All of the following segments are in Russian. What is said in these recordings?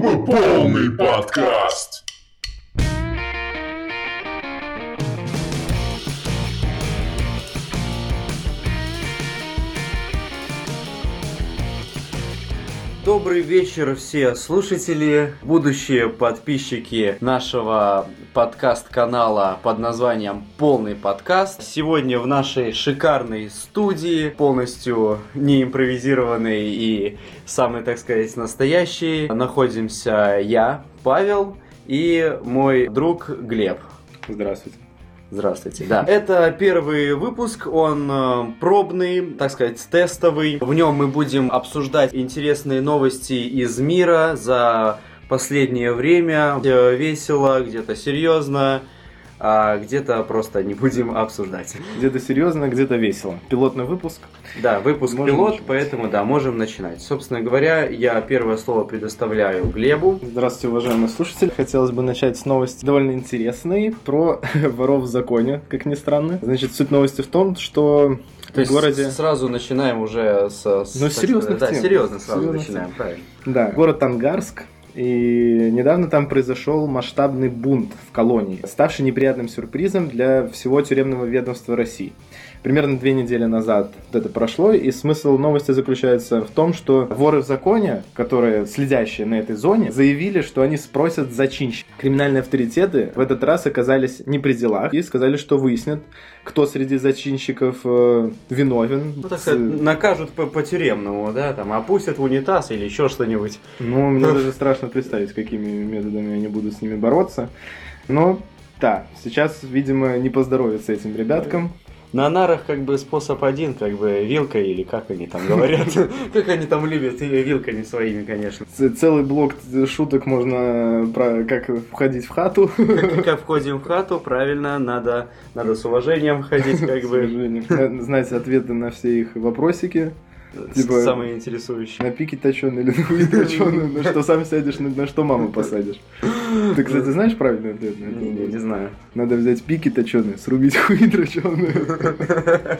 Полный подкаст. Добрый вечер все слушатели, будущие подписчики нашего подкаст-канала под названием «Полный подкаст». Сегодня в нашей шикарной студии, полностью не импровизированной и самый, так сказать, настоящий, находимся я, Павел, и мой друг Глеб. Здравствуйте. Здравствуйте. Да. Это первый выпуск, он э, пробный, так сказать, тестовый. В нем мы будем обсуждать интересные новости из мира за последнее время. Где весело, где-то серьезно, а где-то просто не будем обсуждать. Где-то серьезно, где-то весело. Пилотный выпуск. Да, выпуск Можем пилот, начинать. поэтому да, можем начинать. Собственно говоря, я первое слово предоставляю Глебу. Здравствуйте, уважаемые слушатели. Хотелось бы начать с новости довольно интересной про воров в законе, как ни странно. Значит, суть новости в том, что То есть в городе... сразу начинаем уже с... с- Ну, сказать, Да, тем. серьезно сразу Серьезных начинаем, правильно. Да, город Ангарск. И недавно там произошел масштабный бунт в колонии, ставший неприятным сюрпризом для всего тюремного ведомства России. Примерно две недели назад вот это прошло, и смысл новости заключается в том, что воры в законе, которые следящие на этой зоне, заявили, что они спросят зачинщик. Криминальные авторитеты в этот раз оказались не при делах и сказали, что выяснят, кто среди зачинщиков э, виновен. Ну, так сказать, накажут по, по-тюремному, да, там, опустят в унитаз или еще что-нибудь. Ну, мне даже страшно представить, какими методами они будут с ними бороться. Но, да, сейчас, видимо, не поздоровится этим ребяткам. На нарах как бы способ один, как бы вилка или как они там говорят. Как они там любят, и вилками своими, конечно. Целый блок шуток можно про как входить в хату. Как входим в хату, правильно, надо, надо с уважением ходить, как бы. Э, Знать ответы на все их вопросики. Типа- Самые интересующие. На пике точеный или на точеный. На что сам сядешь, на на что маму посадишь. Ты, кстати, знаешь правильный ответ на это? Не, не, не знаю. Надо взять пики точеные, срубить хуи точеные.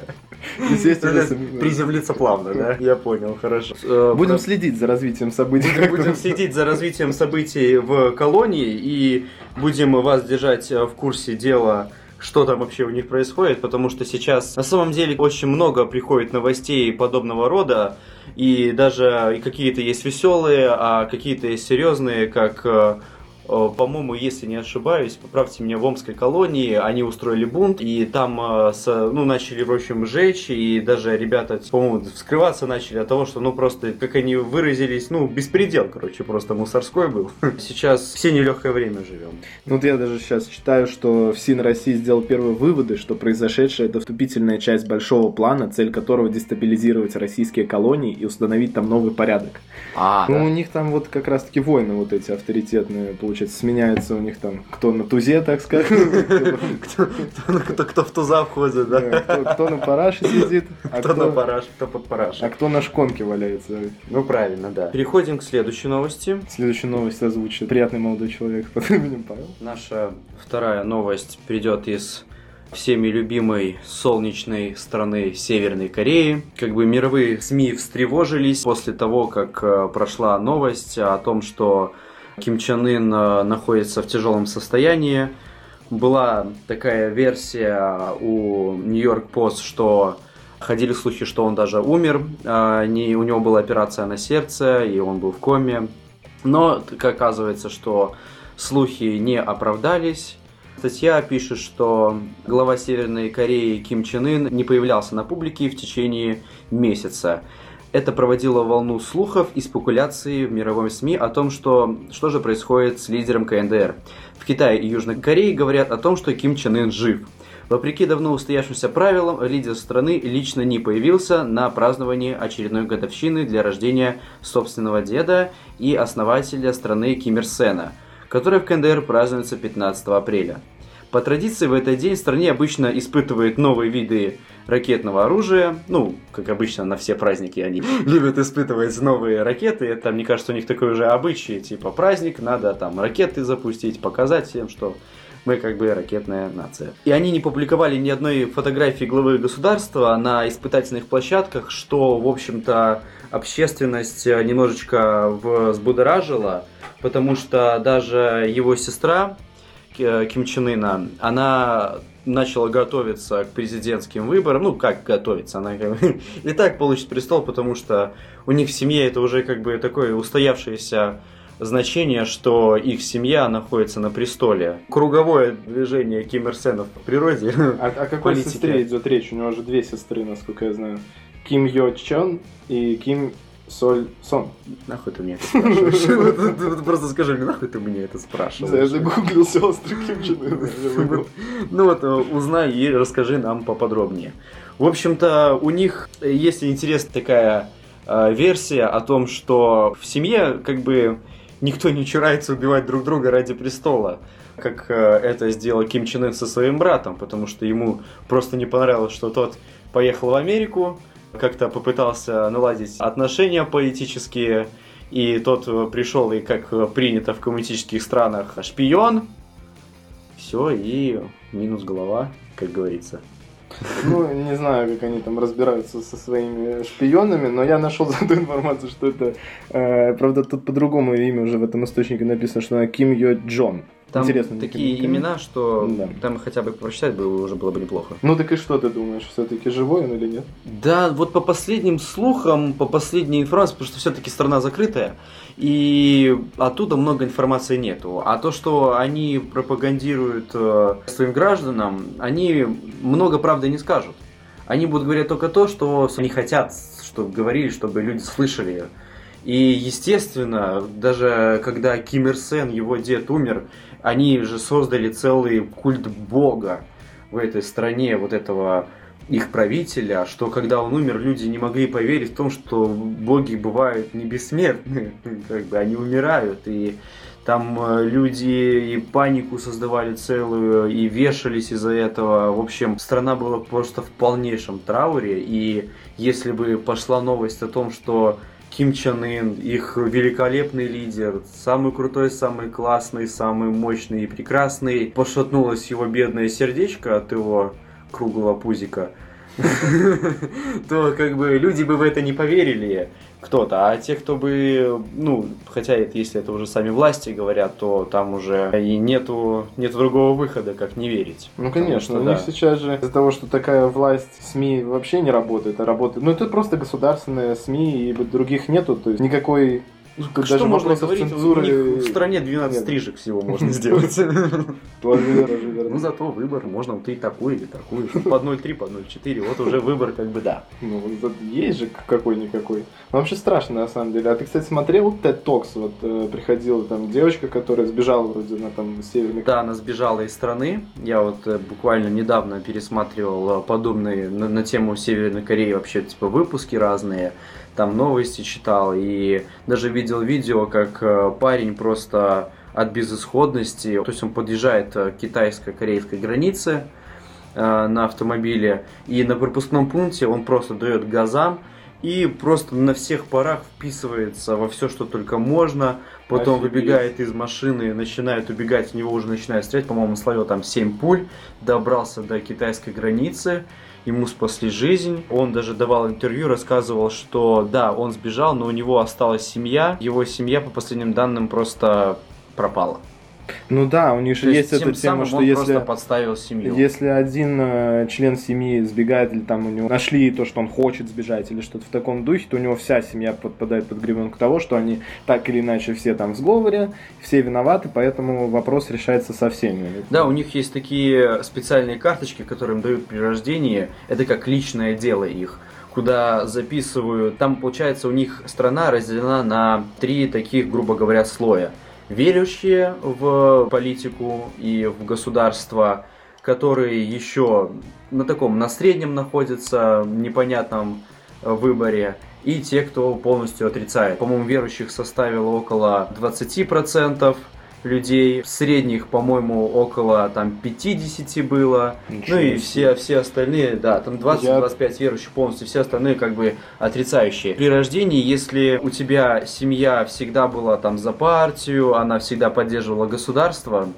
С- Приземлиться плавно, да? Я понял, хорошо. Э, Будем следить за развитием событий. Будем, будем следить за развитием событий в колонии и будем вас держать э, в курсе дела, что там вообще у них происходит, потому что сейчас на самом деле очень много приходит новостей подобного рода, и даже и какие-то есть веселые, а какие-то есть серьезные, как э, по-моему, если не ошибаюсь, поправьте меня, в Омской колонии они устроили бунт, и там э, ну, начали, в общем, жечь, и даже ребята, по-моему, вскрываться начали от того, что, ну, просто, как они выразились, ну, беспредел, короче, просто мусорской был. Сейчас все нелегкое время живем. Ну, Вот я даже сейчас читаю, что ФСИН России сделал первые выводы, что произошедшее это вступительная часть большого плана, цель которого дестабилизировать российские колонии и установить там новый порядок. А, Ну, у них там вот как раз-таки войны вот эти авторитетные, получается, сменяются у них там кто на тузе, так скажем, кто, в туза входит, да? кто на параше сидит, а Кто на кто параш, кто под параш. а кто на шконке валяется. Ну, правильно, да. Переходим к следующей новости. Следующую новость озвучит приятный молодой человек под именем Павел. Наша вторая новость придет из всеми любимой солнечной страны Северной Кореи. Как бы мировые СМИ встревожились после того, как э, прошла новость о том, что Ким Чен Ын э, находится в тяжелом состоянии. Была такая версия у Нью-Йорк Пост, что ходили слухи, что он даже умер, а, не, у него была операция на сердце, и он был в коме. Но оказывается, что слухи не оправдались. Статья пишет, что глава Северной Кореи Ким Чен Ын не появлялся на публике в течение месяца. Это проводило волну слухов и спекуляций в мировом СМИ о том, что, что же происходит с лидером КНДР. В Китае и Южной Корее говорят о том, что Ким Чен Ын жив. Вопреки давно устоявшимся правилам, лидер страны лично не появился на праздновании очередной годовщины для рождения собственного деда и основателя страны Ким Ир Сена, которая в КНДР празднуется 15 апреля. По традиции в этот день в стране обычно испытывают новые виды ракетного оружия. Ну, как обычно, на все праздники они любят испытывать новые ракеты. Это, мне кажется, у них такой уже обычай, типа праздник, надо там ракеты запустить, показать всем, что мы как бы ракетная нация. И они не публиковали ни одной фотографии главы государства на испытательных площадках, что, в общем-то, общественность немножечко взбудоражила, потому что даже его сестра Ким Чен Ына, она начала готовиться к президентским выборам. Ну, как готовиться? Она как бы и так получит престол, потому что у них в семье это уже как бы такое устоявшееся значение, что их семья находится на престоле. Круговое движение Ким Ир Сена в природе. А о какой Политики. сестре идет речь? У него же две сестры, насколько я знаю. Ким Йо Чон и Ким Соль Сон. Нахуй ты мне это спрашиваешь? Просто скажи мне, нахуй ты мне это Я спрашиваешь? загуглил сестры Ким Чен Ына. Ну вот, э, узнай и расскажи нам поподробнее. В общем-то, у них э, есть интересная такая э, версия о том, что в семье как бы никто не чурается убивать друг друга ради престола, как это сделал Ким Чен Ын со своим братом, потому что ему просто не понравилось, что тот поехал в Америку, как-то попытался наладить отношения политические, и тот э, пришел и, как э, принято в коммунистических странах, шпион, все, и минус голова, как говорится. Ну, не знаю, как они там разбираются со своими шпионами, но я нашел зато информацию, что это... э, правда, тут по-другому имя уже в этом источнике написано, что она Ким Йо Джон. Там Интересно. такие Ким- имена, что Да. там хотя бы прочитать было, уже было бы неплохо. Ну так и что ты думаешь, все-таки живой он или нет? Да, вот по последним слухам, по последней информации, потому что все-таки страна закрытая, и оттуда много информации нету. А то, что они пропагандируют э, своим гражданам, они много правды не скажут. Они будут говорить только то, что они хотят, чтобы говорили, чтобы люди слышали. И, естественно, даже когда Ким Ир Сен, его дед, умер, они же создали целый культ бога в этой стране, вот этого их правителя, что когда он умер, люди не могли поверить в том, что боги бывают не бессмертны, как бы они умирают, и там э, люди и панику создавали целую, и вешались из-за этого. В общем, страна была просто в полнейшем трауре, и если бы пошла новость о том, что Ким Чен Ын, их великолепный лидер, самый крутой, самый классный, самый мощный и прекрасный, пошатнулось его бедное сердечко от его круглого пузика, то как бы люди бы в это не поверили кто-то, а те, кто бы, ну, хотя это, если это уже сами власти говорят, то там уже и нету, нету другого выхода, как не верить. Ну, Потому конечно, что у да. них сейчас же из-за того, что такая власть СМИ вообще не работает, а работает... Ну, это просто государственные СМИ, и других нету, то есть никакой... Тут Что можно говорить? У цензуры них в стране 12 нет. стрижек всего можно сделать. Тоже верно. Ну, зато выбор, можно вот и такую, или такую. По 0,3, по 0,4, вот уже выбор как бы да. Ну, есть же какой-никакой. Вообще страшно, на самом деле. А ты, кстати, смотрел TED Talks? Вот э, приходила там девочка, которая сбежала вроде на там северный... Да, она сбежала из страны. Я вот э, буквально недавно пересматривал э, подобные на, на тему Северной Кореи вообще типа выпуски разные. Там новости читал и даже видел видео, как э, парень просто от безысходности, то есть он подъезжает э, к китайско-корейской границе э, на автомобиле и на пропускном пункте он просто дает газам и просто на всех парах вписывается во все, что только можно. Потом Офигеть. выбегает из машины, начинает убегать, в него уже начинает стрелять. По-моему, словил там 7 пуль, добрался до китайской границы, ему спасли жизнь. Он даже давал интервью, рассказывал, что да, он сбежал, но у него осталась семья. Его семья, по последним данным, просто пропала. Ну да, у них же есть тем эта тема, что он если... подставил семью. Если один э, член семьи сбегает, или там у него нашли то, что он хочет сбежать, или что-то в таком духе, то у него вся семья подпадает под гребенку того, что они так или иначе все там в сговоре, все виноваты, поэтому вопрос решается со всеми. Да, у них есть такие специальные карточки, которые им дают при рождении. Это как личное дело их куда записывают. Там, получается, у них страна разделена на три таких, грубо говоря, слоя. Верующие в политику и в государство, которые еще на таком, на среднем находятся, непонятном э, выборе, и те, кто полностью отрицает. По-моему, верующих составило около 20% людей, средних, по-моему, около там 50 было, Ничего ну и все, все остальные, да, там 20-25 верующих полностью, все остальные как бы отрицающие. При рождении, если у тебя семья всегда была там за партию, она всегда поддерживала государство,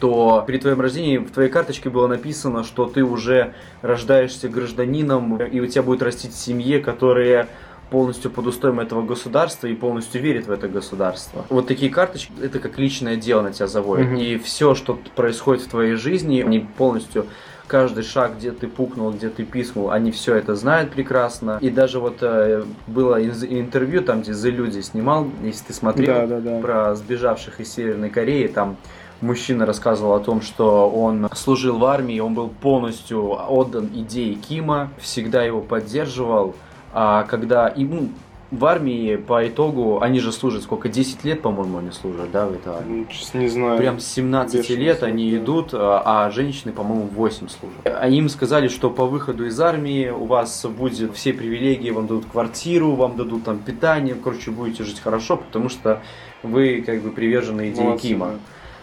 то при твоем рождении в твоей карточке было написано, что ты уже рождаешься гражданином, и у тебя будет растить семье, которая полностью под устоем этого государства и полностью верит в это государство. Вот такие карточки, это как личное дело на тебя заводит. Мгм. И все, что происходит в твоей жизни, они полностью каждый шаг, где ты пукнул, где ты пискнул, они все это знают прекрасно. И даже вот э, было интервью там, где The Люди снимал, если ты смотрел, Да, да, да. про сбежавших из Северной Кореи, там мужчина рассказывал о том, что он служил в армии, он был полностью отдан идее Кима, всегда его поддерживал, а когда ему в армии по итогу, они же служат сколько, 10 лет, по-моему, они служат, да, в этой армии? Ну, честно, не знаю. Прям с 17 Бешеный лет они да. идут, а а женщины, по-моему, 8 служат. А им сказали, что по выходу из армии у вас будет все привилегии, вам дадут квартиру, вам дадут там питание, короче, будете жить хорошо, потому что вы как бы привержены идее Молодцы, Кима. да.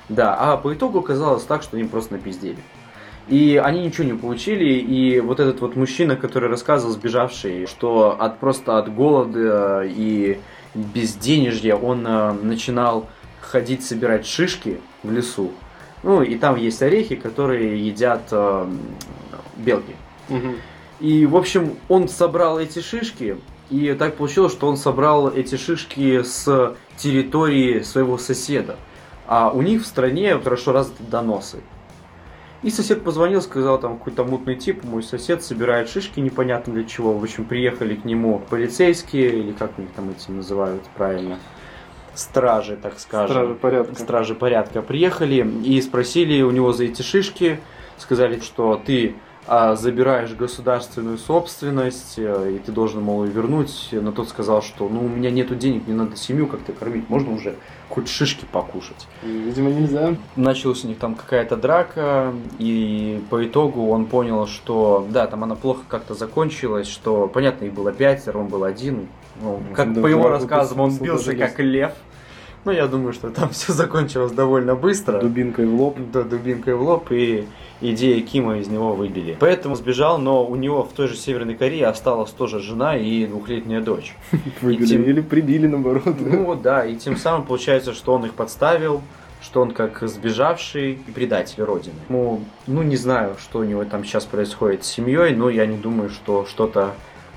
Да, а по итогу оказалось так, что они просто напиздели. И они ничего не получили, и вот этот вот мужчина, который рассказывал, сбежавший, что от просто от голода и безденежья он э, начинал ходить собирать шишки в лесу. Ну, и там есть орехи, которые едят э, белки. Мгм. И, в общем, он собрал эти шишки, и так получилось, что он собрал эти шишки с территории своего соседа. А у них в стране хорошо развиты доносы. И сосед позвонил, сказал, там какой-то мутный тип, мой сосед собирает шишки непонятно для чего. В общем, приехали к нему полицейские, или как у них там эти называют правильно, стражи, так скажем. Стражи порядка. Стражи порядка приехали и спросили у него за эти шишки, сказали, что ты забираешь государственную собственность, э, и ты должен, мол, ее вернуть. Но тот сказал, что ну у меня нету денег, мне надо семью как-то кормить, можно уже хоть шишки покушать. Видимо, нельзя. Началась у них там какая-то драка, и по итогу он понял, что да, там она плохо как-то закончилась, что, понятно, их было пятеро, он был один. Ну, как Да, по его рассказам, он бился как лев. Но я думаю, что там все закончилось довольно быстро. Дубинкой в лоб. Да, дубинкой в лоб, и идеи Кима из него выбили. Поэтому сбежал, но у него в той же Северной Корее осталась тоже жена и двухлетняя дочь. Выбили. тем- Или прибили, наоборот. Ну да, и тем самым получается, что он их подставил, что он как сбежавший предатель Родины. Ну, ну, не знаю, что у него там сейчас происходит с семьей, но я не думаю, что что-то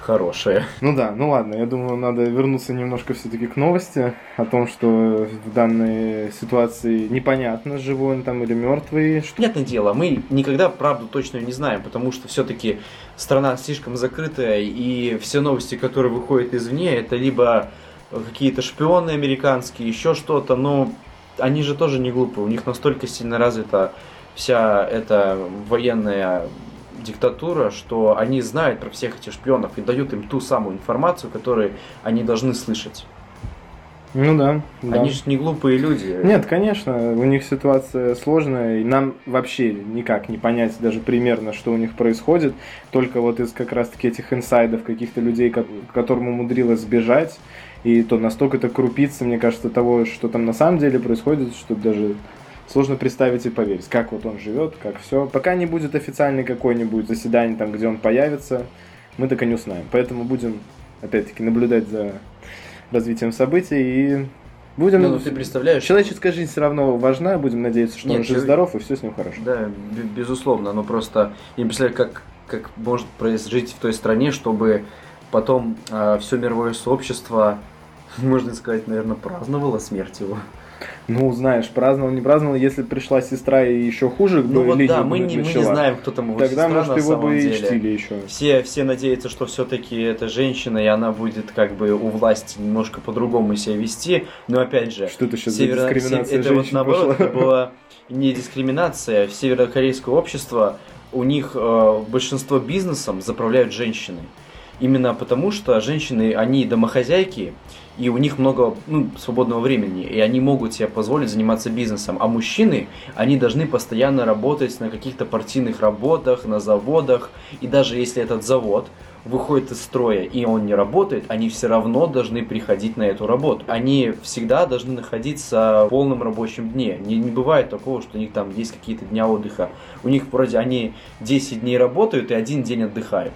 хорошее. Ну да, ну ладно, я думаю, надо вернуться немножко все-таки к новости о том, что в данной ситуации непонятно, живой он там или мертвый. Что- Понятное дело, мы никогда правду точно не знаем, потому что все-таки страна слишком закрытая, и все новости, которые выходят извне, это либо какие-то шпионы американские, еще что-то, но они же тоже не глупые, у них настолько сильно развита вся эта военная диктатура, что они знают про всех этих шпионов и дают им ту самую информацию, которую они должны слышать. Ну да. да. Они же не глупые люди. Нет, конечно, у них ситуация сложная, и нам вообще никак не понять даже примерно, что у них происходит, только вот из как раз-таки этих инсайдов каких-то людей, ко- которым умудрилось сбежать, и то настолько это крупица, мне кажется, того, что там на самом деле происходит, что даже сложно представить и поверить, как вот он живет, как все. Пока не будет официальный какой-нибудь заседание там, где он появится, мы так и не узнаем. Поэтому будем, опять-таки, наблюдать за развитием событий и будем... Ну, ну, ты представляешь, Человеческая жизнь все равно важна, будем надеяться, что Нет, он жив чело- здоров и все с ним хорошо. Да, бе- безусловно, но просто я не представляю, как, как может произойти в той стране, чтобы потом все мировое сообщество, можно сказать, наверное, праздновало смерть его. Ну, знаешь, праздновал, не праздновал, если пришла сестра и еще хуже Ну бы вот да, мы не, мы не начала, знаем, кто там его Тогда, сестра может, на его самом бы и деле. чтили еще. Все, все надеются, что все-таки это женщина, и она будет как бы у власти немножко по-другому себя вести. Но опять же, Что это сейчас за Северо- дискриминация это вот наоборот, пошла? это была не дискриминация. В северокорейское общество у них э, большинство бизнесом заправляют женщины. Именно потому, что женщины, они домохозяйки, и у них много ну, свободного времени, и они могут себе позволить заниматься бизнесом. А мужчины, они должны постоянно работать на каких-то партийных работах, на заводах, и даже если этот завод выходит из строя и он не работает, они все равно должны приходить на эту работу. Они всегда должны находиться в полном рабочем дне. Не, не бывает такого, что у них там есть какие-то дня отдыха. У них вроде они 10 дней работают и один день отдыхают.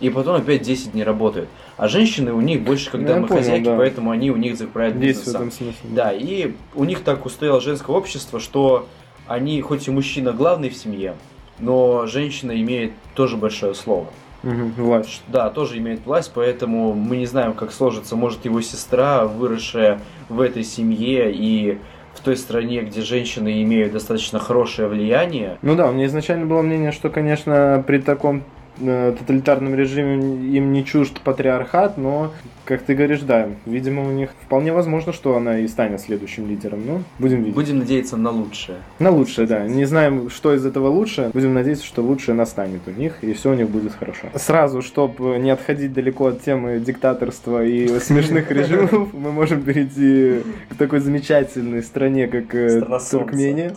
И потом опять 10 дней работают. А женщины у них больше как я домохозяйки, понял, да. поэтому они у них заправляют этом смысл. Да, и у них так устояло женское общество, что они, хоть и мужчина главный в семье, но женщина имеет тоже большое слово. Мгм, власть. Да, тоже имеет власть, поэтому мы не знаем, как сложится. Может, его сестра, выросшая в этой семье и в той стране, где женщины имеют достаточно хорошее влияние, Ну да, у меня изначально было мнение, что, конечно, при таком тоталитарном режиме им не чужд патриархат, но, как ты говоришь, да, видимо, у них вполне возможно, что она и станет следующим лидером. Ну, будем видеть. будем надеяться на лучшее. На лучшее, да. Не знаем, что из этого лучше. Будем надеяться, что лучшее настанет у них, и все у них будет хорошо. Сразу, чтобы не отходить далеко от темы диктаторства и смешных режимов, мы можем перейти к такой замечательной стране, как э, Туркмения.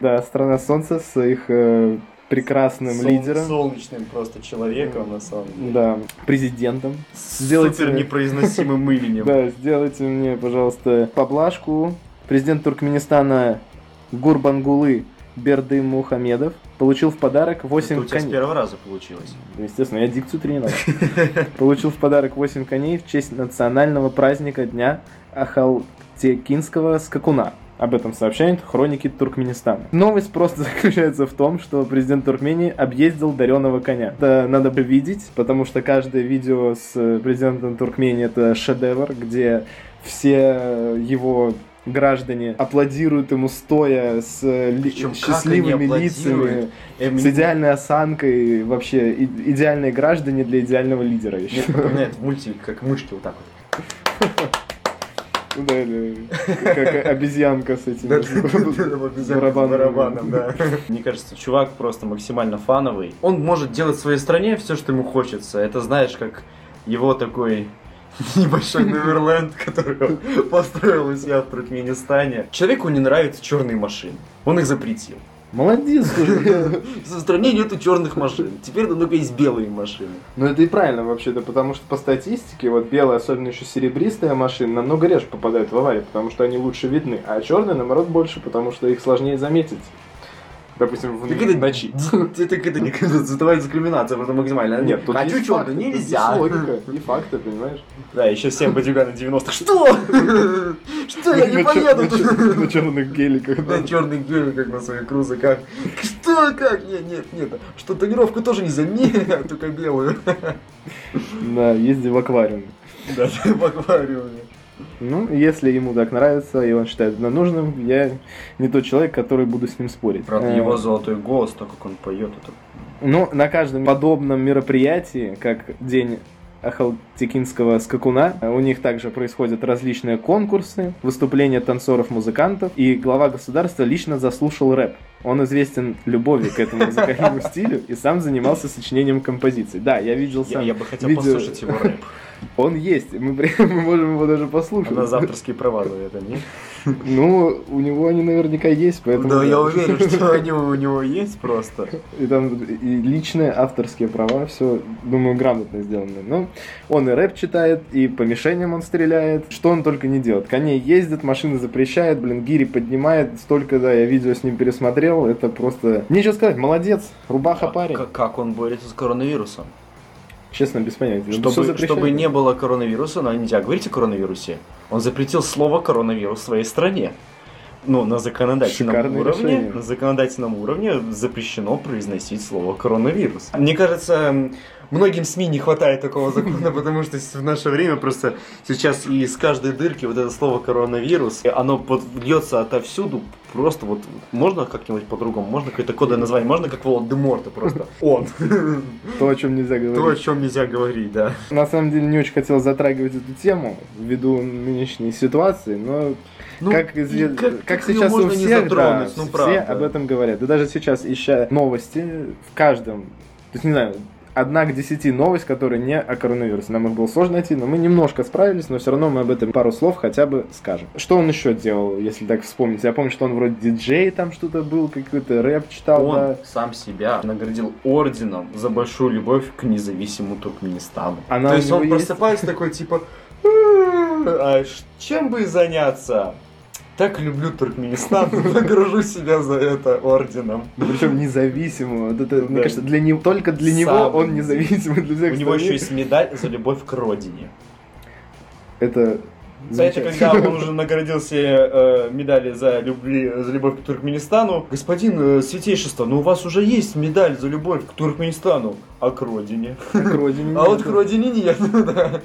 Да, страна солнца с их э, прекрасным Сол- лидером. Солнечным просто человеком, на самом деле. Да, президентом. С Сделайте супер мне- непроизносимым именем. Да, сделайте мне, пожалуйста, поблажку. Президент Туркменистана Гурбангулы Бердым Мухамедов получил в подарок Это 8 у тебя с коней. первого раза получилось. Да, Естественно, я дикцию тренировал. Получил в подарок 8 коней в честь национального праздника Дня Ахалтекинского скакуна. Об этом сообщают хроники Туркменистана. Новость просто заключается в том, что президент Туркмении объездил дареного коня. Это надо бы видеть, потому что каждое видео с президентом Туркмении это шедевр, где все его граждане аплодируют ему стоя с Причем счастливыми лицами, аплодируют? Эм, с идеальной осанкой, вообще и- идеальные граждане для идеального лидера еще. Мне напоминает мультик, как мышки вот так вот. Ну да, или как обезьянка с этим барабаном. да. Мне кажется, чувак просто максимально фановый. Он может делать в своей стране все, что ему хочется. Это знаешь, как его такой небольшой Неверленд, который построил у себя в Туркменистане. Человеку не нравятся черные машины. Он их запретил. Молодец, слушай. В стране нету черных машин. Теперь только есть белые машины. Ну это и правильно вообще-то, потому что по статистике вот белая, особенно еще серебристая машина, намного реже попадают в аварии, потому что они лучше видны, а черные, наоборот, больше, потому что их сложнее заметить. Допустим, в Так это ночи. Это это не цветовая дискриминация, просто максимально. Нет, тут Хочу тут нельзя. логика и факты, понимаешь? Да, еще всем бандюганы 90-х. Что? Что? Я не поеду на чер- На черных геликах, да. На черный гель, как на своих крузаках. Что? Как? Нет, нет, нет. Что тонировку тоже нельзя. Нет, только белую. Да, езди в аквариуме. Да, в аквариуме. Ну, если ему так нравится, и он считает это нужным, я не тот человек, который буду с ним спорить. Правда, Э, его золотой голос, то, как он поет, это... Ну, на каждом подобном мероприятии, как День Ахалтекинского скакуна, у них также происходят различные конкурсы, выступления танцоров-музыкантов, и глава государства лично заслушал рэп. Он известен любовью к этому музыкальному стилю и сам занимался сочинением композиций. Да, я видел Я, сам. я бы хотел видео. послушать его рэп. Он есть, мы, мы можем его даже А послушать. на завтрашние права за это, нет? Ну, у него они наверняка есть, поэтому... Да, я уверен, что они у него есть просто. И там и личные авторские права, все, думаю, грамотно сделано. Ну, он и рэп читает, и по мишеням он стреляет. Что он только не делает. Коней ездит, машины запрещает, блин, гири поднимает. Столько, да, я видео с ним пересмотрел. Это просто... Нечего сказать, молодец, рубаха парень. Как, как он борется с коронавирусом? Честно, без понятия. Чтобы, чтобы не было коронавируса, но нельзя говорить о коронавирусе. Он запретил слово коронавирус в своей стране. Ну, на законодательном Шикарное уровне, решение. на законодательном уровне запрещено произносить слово коронавирус. Мне кажется, многим СМИ не хватает такого закона, потому что в наше время просто сейчас из каждой дырки вот это слово коронавирус, оно под- льется отовсюду. Просто вот можно как-нибудь по-другому, можно какое-то кодовое название, можно как Волан-де-Морта просто. Он. То, о чем нельзя говорить. То, о чем нельзя говорить, да. На самом деле не очень хотел затрагивать эту тему ввиду нынешней ситуации, но Ну, как, как- как как сейчас у всех, да, ну, все правда. об этом говорят. И даже сейчас, ища новости, в каждом, то есть, не знаю, одна к десяти новость, которая не о коронавирусе. Нам их было сложно найти, но мы немножко справились, но все равно мы об этом пару слов хотя бы скажем. Что он еще делал, если так вспомнить? Я помню, что он вроде диджей там что-то был, какой-то рэп читал, Он да. сам себя наградил орденом за большую любовь к независимому Туркменистану. Она То есть он есть? просыпается такой типа, а чем бы заняться? Так люблю Туркменистан, награжу себя за это орденом. Причем независимого. Это, мне Да. кажется, для него, только для него Сам. он независимый для всех У него еще есть медаль за любовь к родине. Это Это когда он уже наградил себе э, медали за, любви, за любовь к Туркменистану. Господин э, Святейшество, ну у вас уже есть медаль за любовь к Туркменистану. А к родине? К родине А вот к родине нет. да.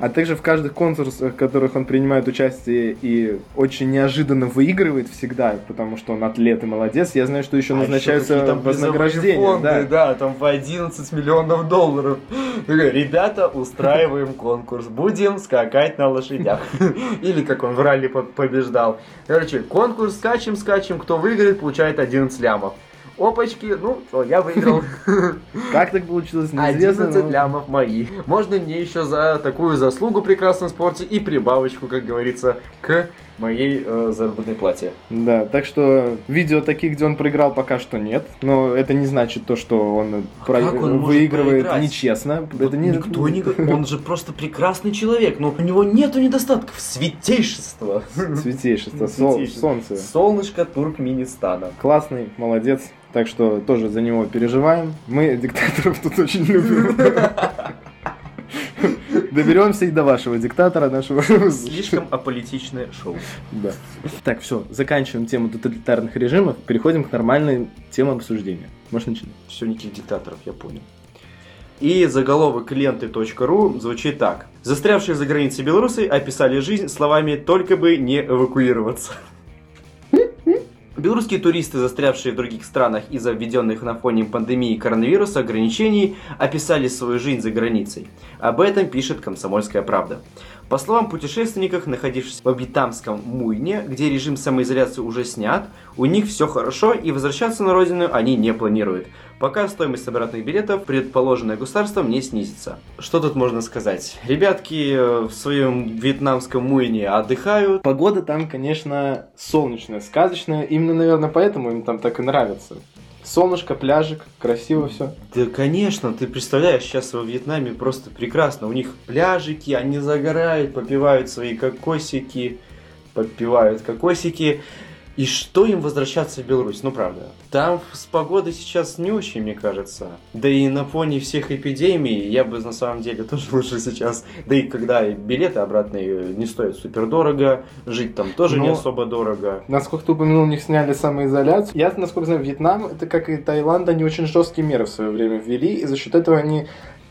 А также в каждых конкурсах, в которых он принимает участие и очень неожиданно выигрывает всегда, потому что он атлет и молодец, я знаю, что еще А назначаются какие там вознаграждения. фонды, да. да, там по 11 миллионов долларов. Ребята, устраиваем конкурс, будем скакать на лошадях. Или как он в ралли по- побеждал. Короче, конкурс, скачем, скачем, кто выиграет, получает 11 лямов. Опачки, ну, что, я выиграл. Как так получилось, неизвестно. 11 но- лямов мои. Можно мне еще за такую заслугу прекрасном спорте и прибавочку, как говорится, к моей э, заработной плате. Да, так что видео таких, где он проиграл, пока что нет. Но это не значит то, что он, про- как он выигрывает нечестно. Это не... Никто не. Он же просто прекрасный человек, но у него нету недостатков. Святейшество. Святейшество, сол- солнце. Солнышко Туркменистана. Классный, молодец. Так что тоже за него переживаем. Мы диктаторов тут очень любим. Доберемся и до вашего диктатора, нашего... Слишком аполитичное шоу. Да. Так, все, заканчиваем тему тоталитарных режимов, переходим к нормальным темам обсуждения. Можешь начинать? Все никаких диктаторов, я понял. И заголовок ленты.ру звучит так. Застрявшие за границей белорусы описали жизнь словами «только бы не эвакуироваться». Белорусские туристы, застрявшие в других странах из-за введенных на фоне пандемии коронавируса ограничений, описали свою жизнь за границей. Об этом пишет «Комсомольская правда». По словам путешественников, находившихся в вьетнамском Муйне, где режим самоизоляции уже снят, у них все хорошо и возвращаться на родину они не планируют, пока стоимость обратных билетов, предположенная государством, не снизится. Что тут можно сказать? Ребятки э, в своем вьетнамском Муйне отдыхают, Погода там, конечно, солнечная, сказочная. Именно, наверное, поэтому им там так и нравится. Солнышко, пляжик, красиво все. Да, конечно, ты представляешь, сейчас во Вьетнаме просто прекрасно. У них пляжики, они загорают, попивают свои кокосики, попивают кокосики. И что им возвращаться в Беларусь? Ну, правда. Там с погодой сейчас не очень, мне кажется. Да и на фоне всех эпидемий я бы на самом деле тоже лучше сейчас... Да и когда билеты обратные не стоят супер дорого, жить там тоже не Но- особо дорого. Насколько ты упомянул, у них сняли самоизоляцию. Я, насколько знаю, Вьетнам, это как и Таиланд, они очень жесткие меры в свое время ввели, и за счет этого они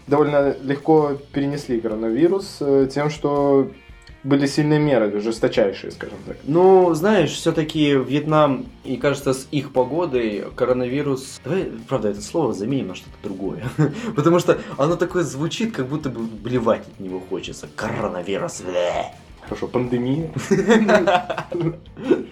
довольно легко перенесли коронавирус э, тем, что были сильные меры, жесточайшие, скажем так. Ну, знаешь, все-таки Вьетнам, и кажется, с их погодой коронавирус... Давай, правда, это слово заменим на что-то другое. Потому что оно такое звучит, как будто бы блевать от него хочется. Коронавирус. бле. Хорошо, пандемия,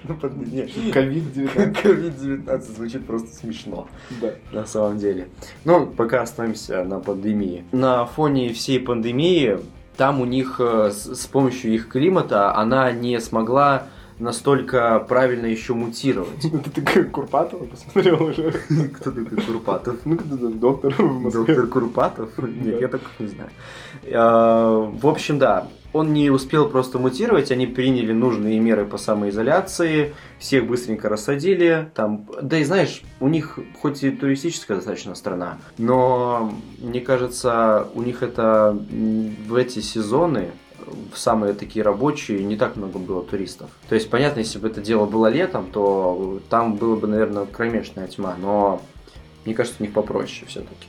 Ну, под- не, ковид-19. COVID-19 звучит просто смешно. Да. на самом деле. Ну, пока остановимся на пандемии. На фоне всей пандемии, там у них э, с, помощью их климата она не смогла настолько правильно еще мутировать. Это ты как Курпатова посмотрел уже? Кто такой Курпатов? Ну, кто там, доктор в Москве. Доктор Курпатов? Нет, я таких не знаю. А, В общем, да, он не успел просто мутировать, они приняли нужные меры по самоизоляции, всех быстренько рассадили, там, да и знаешь, у них хоть и туристическая достаточно страна, но мне кажется, у них это в эти сезоны в самые такие рабочие не так много было туристов. То есть, понятно, если бы это дело было летом, то там было бы, наверное, кромешная тьма, но мне кажется, у них попроще все-таки.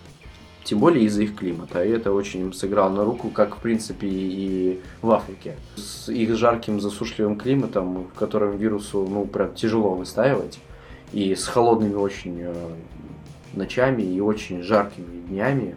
Тем более из-за их климата. И это очень им сыграло на руку, как в принципе и в Африке. С их жарким засушливым климатом, в котором вирусу ну прям тяжело выстаивать. И с холодными очень э, ночами и очень жаркими днями.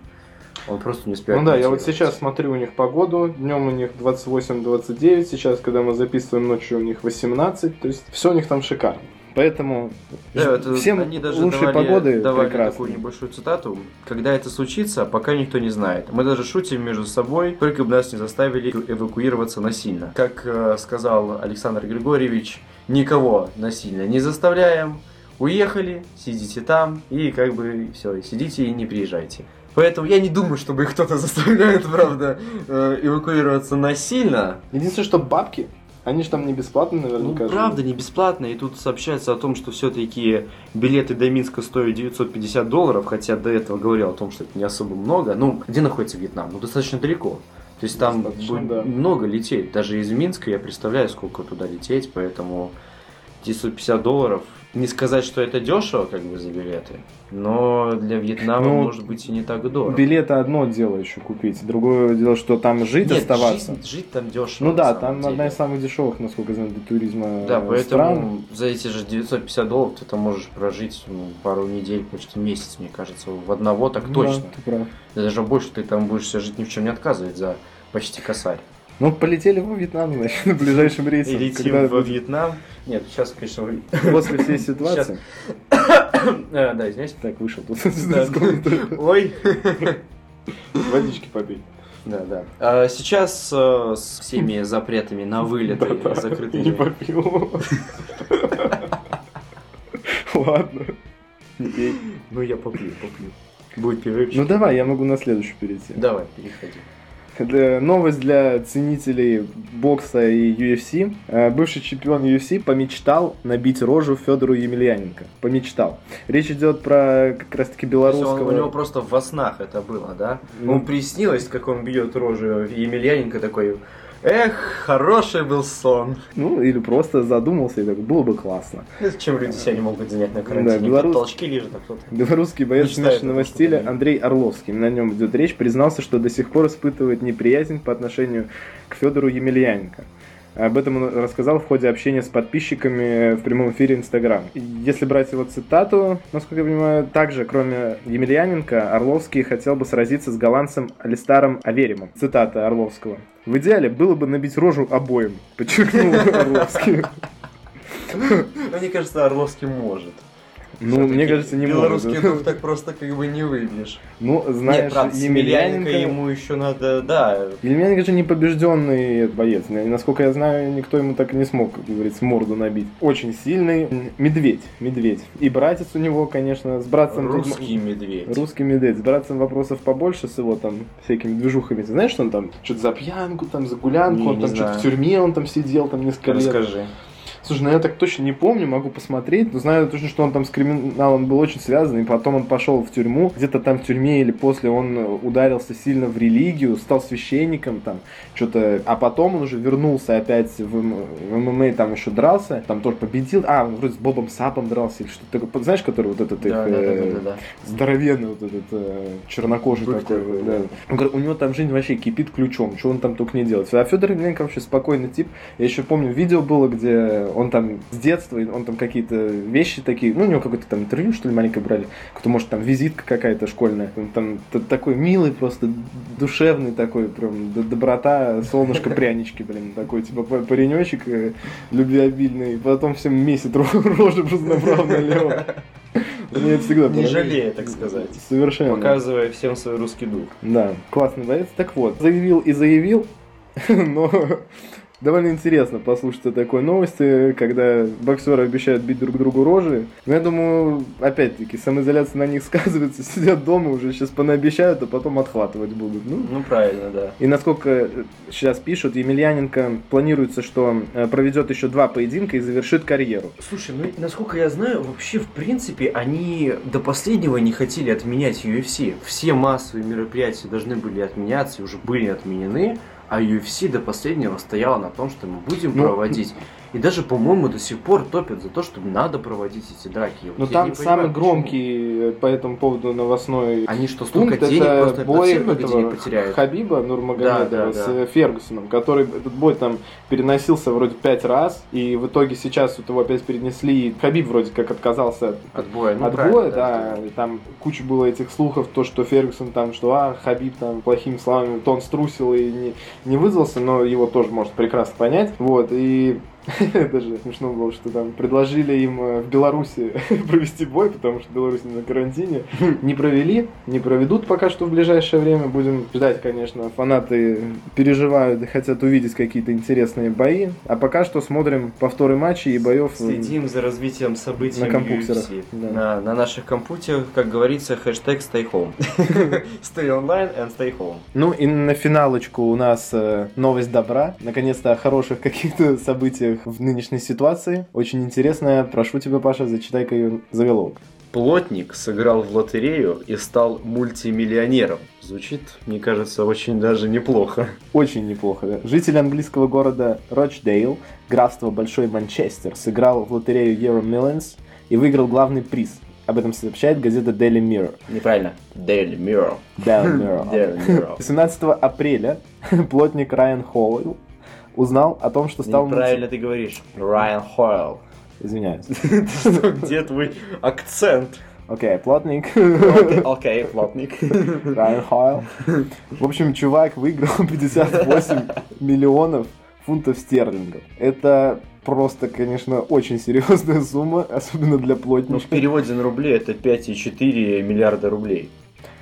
Он просто не успевает. Ну да, я вот сейчас смотрю у них погоду. Днем у них 28-29, сейчас, когда мы записываем ночью, у них 18. То есть все у них там шикарно. Поэтому Да, это всем они даже лучшей давали, погоды давали прекрасной. такую небольшую цитату. Когда это случится, пока никто не знает. Мы даже шутим между собой, только бы нас не заставили эвакуироваться насильно. Как э, сказал Александр Григорьевич, никого насильно не заставляем. Уехали, сидите там, и как бы все, сидите и не приезжайте. Поэтому я не думаю, чтобы их кто-то заставляет, правда, э, эвакуироваться насильно. Единственное, что бабки, они же там не бесплатно Ну, наверняка. же. правда, не бесплатно. И тут сообщается о том, что все-таки билеты до Минска стоят 950 долларов, хотя до этого говорил о том, что это не особо много. Ну, где находится Вьетнам? Ну, достаточно далеко. То есть там да. много лететь. Даже из Минска я представляю, сколько туда лететь, поэтому 950 долларов. Не сказать, что это дешево, как бы, за билеты, но для Вьетнама Ну, может быть и не так дорого. Билеты одно дело еще купить, другое дело, что там жить, Нет, оставаться. Жить, жить там дешево. Ну да, там деле. одна из самых дешевых, насколько я знаю, для туризма Да, э, поэтому стран. за эти же 950 долларов ты там можешь прожить ну, пару недель, почти месяц, мне кажется. В одного так Ну точно. Да, ты прав. Да Даже больше ты там будешь себе жить ни в чем не отказывать за почти косарь. Ну, полетели во Вьетнам, значит, на ближайшем рейсе. И летим когда во Вьетнам. Нет, сейчас, конечно. После всей ситуации. Э, Да, извиняюсь. Так, вышел тут Да. Ой. Водички попей. Да, да. А сейчас э, с всеми запретами на вылеты и Не закрытыми... попил. Ладно. Ну, я попью, попью. Будет перерывчик. Ну давай, я могу на следующую перейти. Давай, переходи. Новость для ценителей бокса и UFC. Э, Бывший чемпион UFC помечтал набить рожу Федору Емельяненко. Помечтал. Речь идет про как раз таки есть он- белорусского... у него просто во снах это было, да? Ну. Ему приснилось, как он бьет рожу Емельяненко такой... Эх, хороший был сон. Ну, или просто задумался и так, было бы классно. Это Чем люди себя не могут занять на карантине? Да, белорус- Кто толчки лежит, а кто-то... Белорусский боец смешанного стиля Андрей Орловский, на нем идет речь, признался, что до сих пор испытывает неприязнь по отношению к Федору Емельяненко. Об этом он рассказал в ходе общения с подписчиками в прямом эфире Инстаграм. Если брать его цитату, насколько я понимаю, также, кроме Емельяненко, Орловский хотел бы сразиться с голландцем Алистаром Аверимом. Цитата Орловского. В идеале было бы набить рожу обоим, подчеркнул Орловский. Мне кажется, Орловский может. Ну, мне кажется, не Белорусский может. дух так просто как бы не выбьешь. Ну, знаешь, Нет, правда, Емельяненко ему еще надо, да, Емельяненко же не побежденный боец. Насколько я знаю, никто ему так и не смог, как говорится, морду набить. Очень сильный медведь, медведь. И братец у него, конечно, с братцем... тут- русский медведь. Русский медведь. С братцем вопросов побольше с его там всякими движухами. Ты знаешь, что он там что-то за пьянку, там за гулянку, Не, он не там что-то в тюрьме, он там сидел там несколько лет. Расскажи. Слушай, ну я так точно не помню, могу посмотреть, но знаю точно, что он там с криминалом был очень связан, и потом он пошел в тюрьму, где-то там в тюрьме или после он ударился сильно в религию, стал священником там, что-то, а потом он уже вернулся опять в, в ММА, там еще дрался, там тоже победил, а, он вроде с Бобом Сапом дрался или что-то такое, знаешь, который вот этот их, Да, да, да, э, да, да. здоровенный вот этот э, чернокожий Бык такой. такой, да. да. Он говорит, у него там жизнь вообще кипит ключом, что он там только не делает. А Федор Емельяненко вообще спокойный тип. Я еще помню, видео было, где он там с детства, он там какие-то вещи такие, ну, у него какое-то там интервью, что ли, маленькое брали, кто может там визитка какая-то школьная. Он там такой милый, просто душевный такой, прям доброта, солнышко, прянички, блин, такой, типа, па- паренечек э, любвеобильный. Потом всем месяц рожи просто направо-налево. Мне это всегда Не жалея, так сказать. Совершенно. Показывая всем свой русский дух. Да, классный боец. Так вот, заявил и заявил, но довольно интересно послушать о такой новости, когда боксеры обещают бить друг другу рожи. Но я думаю, опять-таки, самоизоляция на них сказывается, сидят дома уже, сейчас понаобещают, а потом отхватывать будут. Ну, Ну, правильно, да. и насколько сейчас пишут, Емельяненко планируется, что э, проведет еще два поединка и завершит карьеру. Слушай, ну насколько я знаю, вообще в принципе они до последнего не хотели отменять UFC. Все массовые мероприятия должны были отменяться уже были отменены, а UFC до последнего стояла на том, что мы будем Ну, проводить. И даже, по-моему, до сих пор топят за то, чтобы надо проводить эти драки. Вот Но я там не понимаю, самый почему. громкий э, по этому поводу новостной Они что, столько пункт денег это просто бой этого денег потеряют? Хабиба Нурмагомедова Да, да, с да. Фергюсоном, который этот бой там переносился вроде пять раз, и в итоге сейчас вот его опять перенесли, и Хабиб вроде как отказался от, боя, ну от боя, да, и там куча было этих слухов, то, что Фергюсон там, что а, Хабиб там плохими словами, то он струсил и не, не вызвался, но его тоже может прекрасно понять, вот, и даже смешно было, что там предложили им э, в Беларуси провести бой, потому что Беларусь на карантине. Не провели, не проведут пока что в ближайшее время. Будем ждать, конечно. Фанаты переживают и хотят увидеть какие-то интересные бои. А пока что смотрим повторы матчей и боев. э, Следим за развитием событий На компьютерах, да. На, на наших компьютерах, как говорится, хэштег stay home. stay online and stay home. Ну и на финалочку у нас э, новость добра. Наконец-то о хороших каких-то событиях в нынешней ситуации. Очень интересная. Прошу тебя, Паша, зачитай-ка ее заголовок. Плотник сыграл в лотерею и стал мультимиллионером. Звучит, мне кажется, очень даже неплохо. Очень неплохо, да. Житель английского города Рочдейл, графство Большой Манчестер, сыграл в лотерею Euro Millions и выиграл главный приз. Об этом сообщает газета Daily Mirror. Неправильно. Daily Mirror. Daily Mirror. Daily Mirror. 17 апреля плотник Райан Хоуэлл узнал о том, что стал... Неправильно ты говоришь. Райан Хойл. Извиняюсь. Где твой акцент? Окей, плотник. Окей, окей, плотник. Райан Хойл. В общем, чувак выиграл 58 миллионов фунтов стерлингов. Это просто, конечно, очень серьезная сумма, особенно для Ну, в переводе на рубли это 5,4 миллиарда рублей.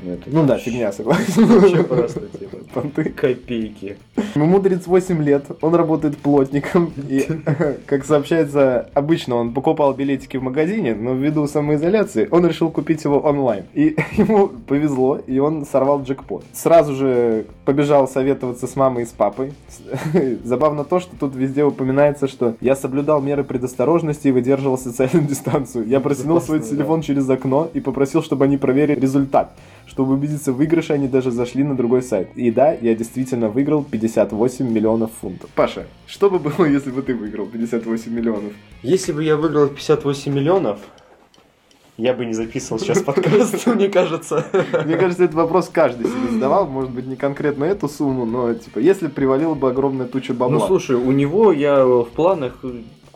Это Ну да, фигня, согласен. Вообще просто, типа, Понты. копейки. Ему 38 лет, он работает плотником, и, как сообщается, обычно он покупал билетики в магазине, но ввиду самоизоляции он решил купить его онлайн. И ему повезло, и он сорвал джекпот. Сразу же побежал советоваться с мамой и с папой. Забавно то, что тут везде упоминается, что я соблюдал меры предосторожности и выдерживал социальную дистанцию. Я протянул свой телефон через окно и попросил, чтобы они проверили результат. Чтобы убедиться в выигрыше, они даже зашли на другой сайт. И да, я действительно выиграл 58 миллионов фунтов. Паша, что бы было, если бы ты выиграл 58 миллионов? Если бы я выиграл 58 миллионов, я бы не записывал сейчас подкаст, мне кажется. Мне кажется, этот вопрос каждый себе задавал. Может быть, не конкретно эту сумму, но, типа, если привалила бы огромная туча бабла. Ну слушай, у него я в планах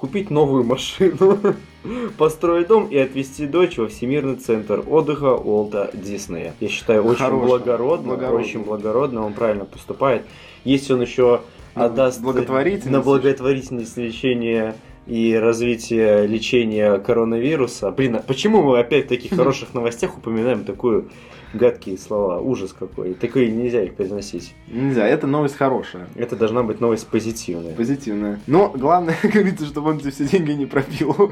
купить новую машину, построить дом и отвезти дочь во Всемирный центр отдыха Уолта Диснея. Я считаю, очень Хорошо. благородно, Благородно. очень благородно, он правильно поступает. Если он еще На отдаст благотворительность. на благотворительность лечения и развитие лечения коронавируса. Блин, а почему мы опять в таких хороших новостях упоминаем такую гадкие слова? Ужас какой. Такое нельзя их произносить. Нельзя, эта новость хорошая. Это должна быть новость позитивная. Позитивная. Но главное, как говорится, чтобы он эти все деньги не пропил.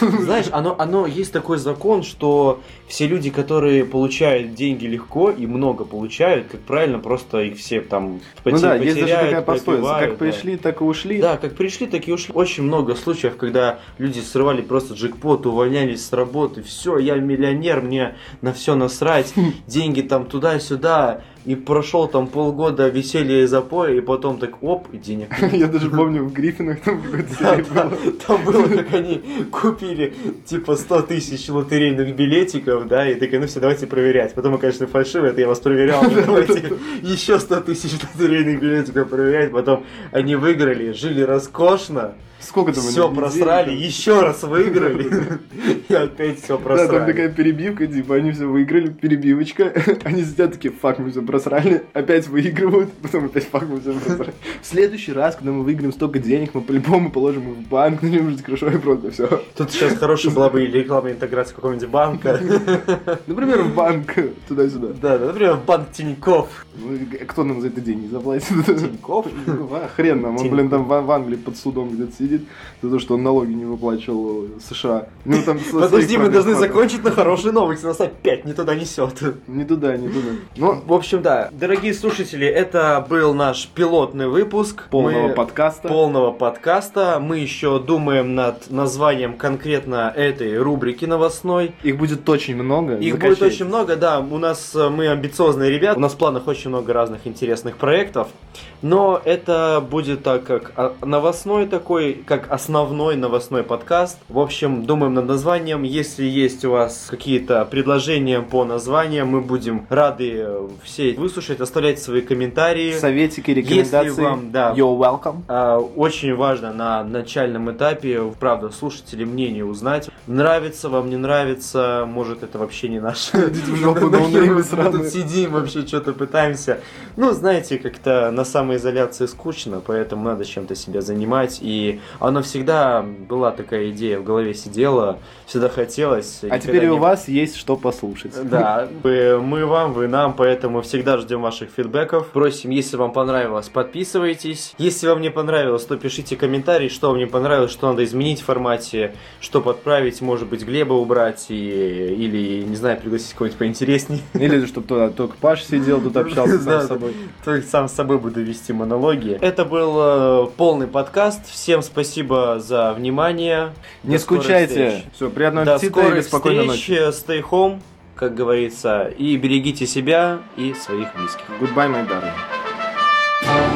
Знаешь, оно, оно есть такой закон, что все люди, которые получают деньги легко и много получают, как правильно, просто их все там Ну поте- да, есть даже потеряют, такая пословица. Как да. пришли, так и ушли. Да, как пришли, так и ушли. Очень много случаев, когда люди срывали просто джекпот, увольнялись с работы. Все, я миллионер, мне на все насрать. Деньги там туда-сюда. И прошел там полгода веселья и запоя, и потом так оп, и денег. Я даже помню, в Гриффинах там какой-то было. Там было, как они купили типа 100 тысяч лотерейных билетиков, да, и такие, ну все, давайте проверять. Потом, конечно, фальшивые, это я вас проверял, давайте еще 100 тысяч лотерейных билетиков проверять. Потом они выиграли, жили роскошно, Сколько там? все просрали, недели еще раз выиграли, и опять все там? Да, там просрали. такая перебивка, типа, они все выиграли, перебивочка. Они сидят такие, фак, мы все просрали, опять выигрывают, потом опять фак, мы все просрали. В следующий раз, когда мы выиграем столько денег, мы по-любому положим их в банк, начнем жить хорошо и просто все. Тут сейчас хорошая была бы рекламная интеграция какого-нибудь банка. Например, в банк, туда-сюда. Да, например, в банк Тинькофф. Ну, Кто нам за это деньги заплатит? Тинькофф? А, Хрен нам, он, блин, там в Англии под судом где-то сидит за то, что он налоги не выплачивал США. Ну, там Подожди, мы должны закончить на хорошей новости, нас опять не туда несет. Не туда, не туда. Ну, В общем, да, дорогие слушатели, это был наш пилотный выпуск полного Мы- подкаста. полного подкаста. Мы еще думаем над названием конкретно этой рубрики новостной. Их будет очень много. Их закачайтесь. будет очень много, да. У нас э, мы амбициозные ребята. У нас в планах очень много разных интересных проектов. Но это будет так как а, новостной такой, как основной новостной подкаст. В общем, думаем над названием. Если есть у вас какие-то предложения по названиям, мы будем рады э, все выслушать, оставлять свои комментарии. Советики, рекомендации. Если вам, да. You're welcome. А, Очень важно на начальном этапе, правда, слушатели мнение узнать. Нравится вам, не нравится, может это вообще не наше. Мы тут сидим, вообще что-то пытаемся. Ну, знаете, как-то на самоизоляции скучно, поэтому надо чем-то себя занимать. И оно всегда была такая идея в голове сидела, всегда хотелось. А теперь и у не вас есть что послушать. да, мы вам, вы нам, поэтому всегда ждем ваших фидбэков. Просим, если вам понравилось, подписывайтесь. Если вам не понравилось, то пишите комментарии, что вам не понравилось, что надо изменить в формате, что подправить, может быть, Глеба убрать и, или, не знаю, пригласить кого-нибудь поинтереснее. Или чтобы только Паш сидел, тут общался сам с собой. То есть сам с собой буду вести монологи. Это был э, полный подкаст. Всем спасибо. Спасибо за внимание. Не До скучайте. Все, приятного До аппетита и скорых беспокойной встреч. ночи. Stay home, как говорится. И берегите себя и своих близких. Goodbye, my darling.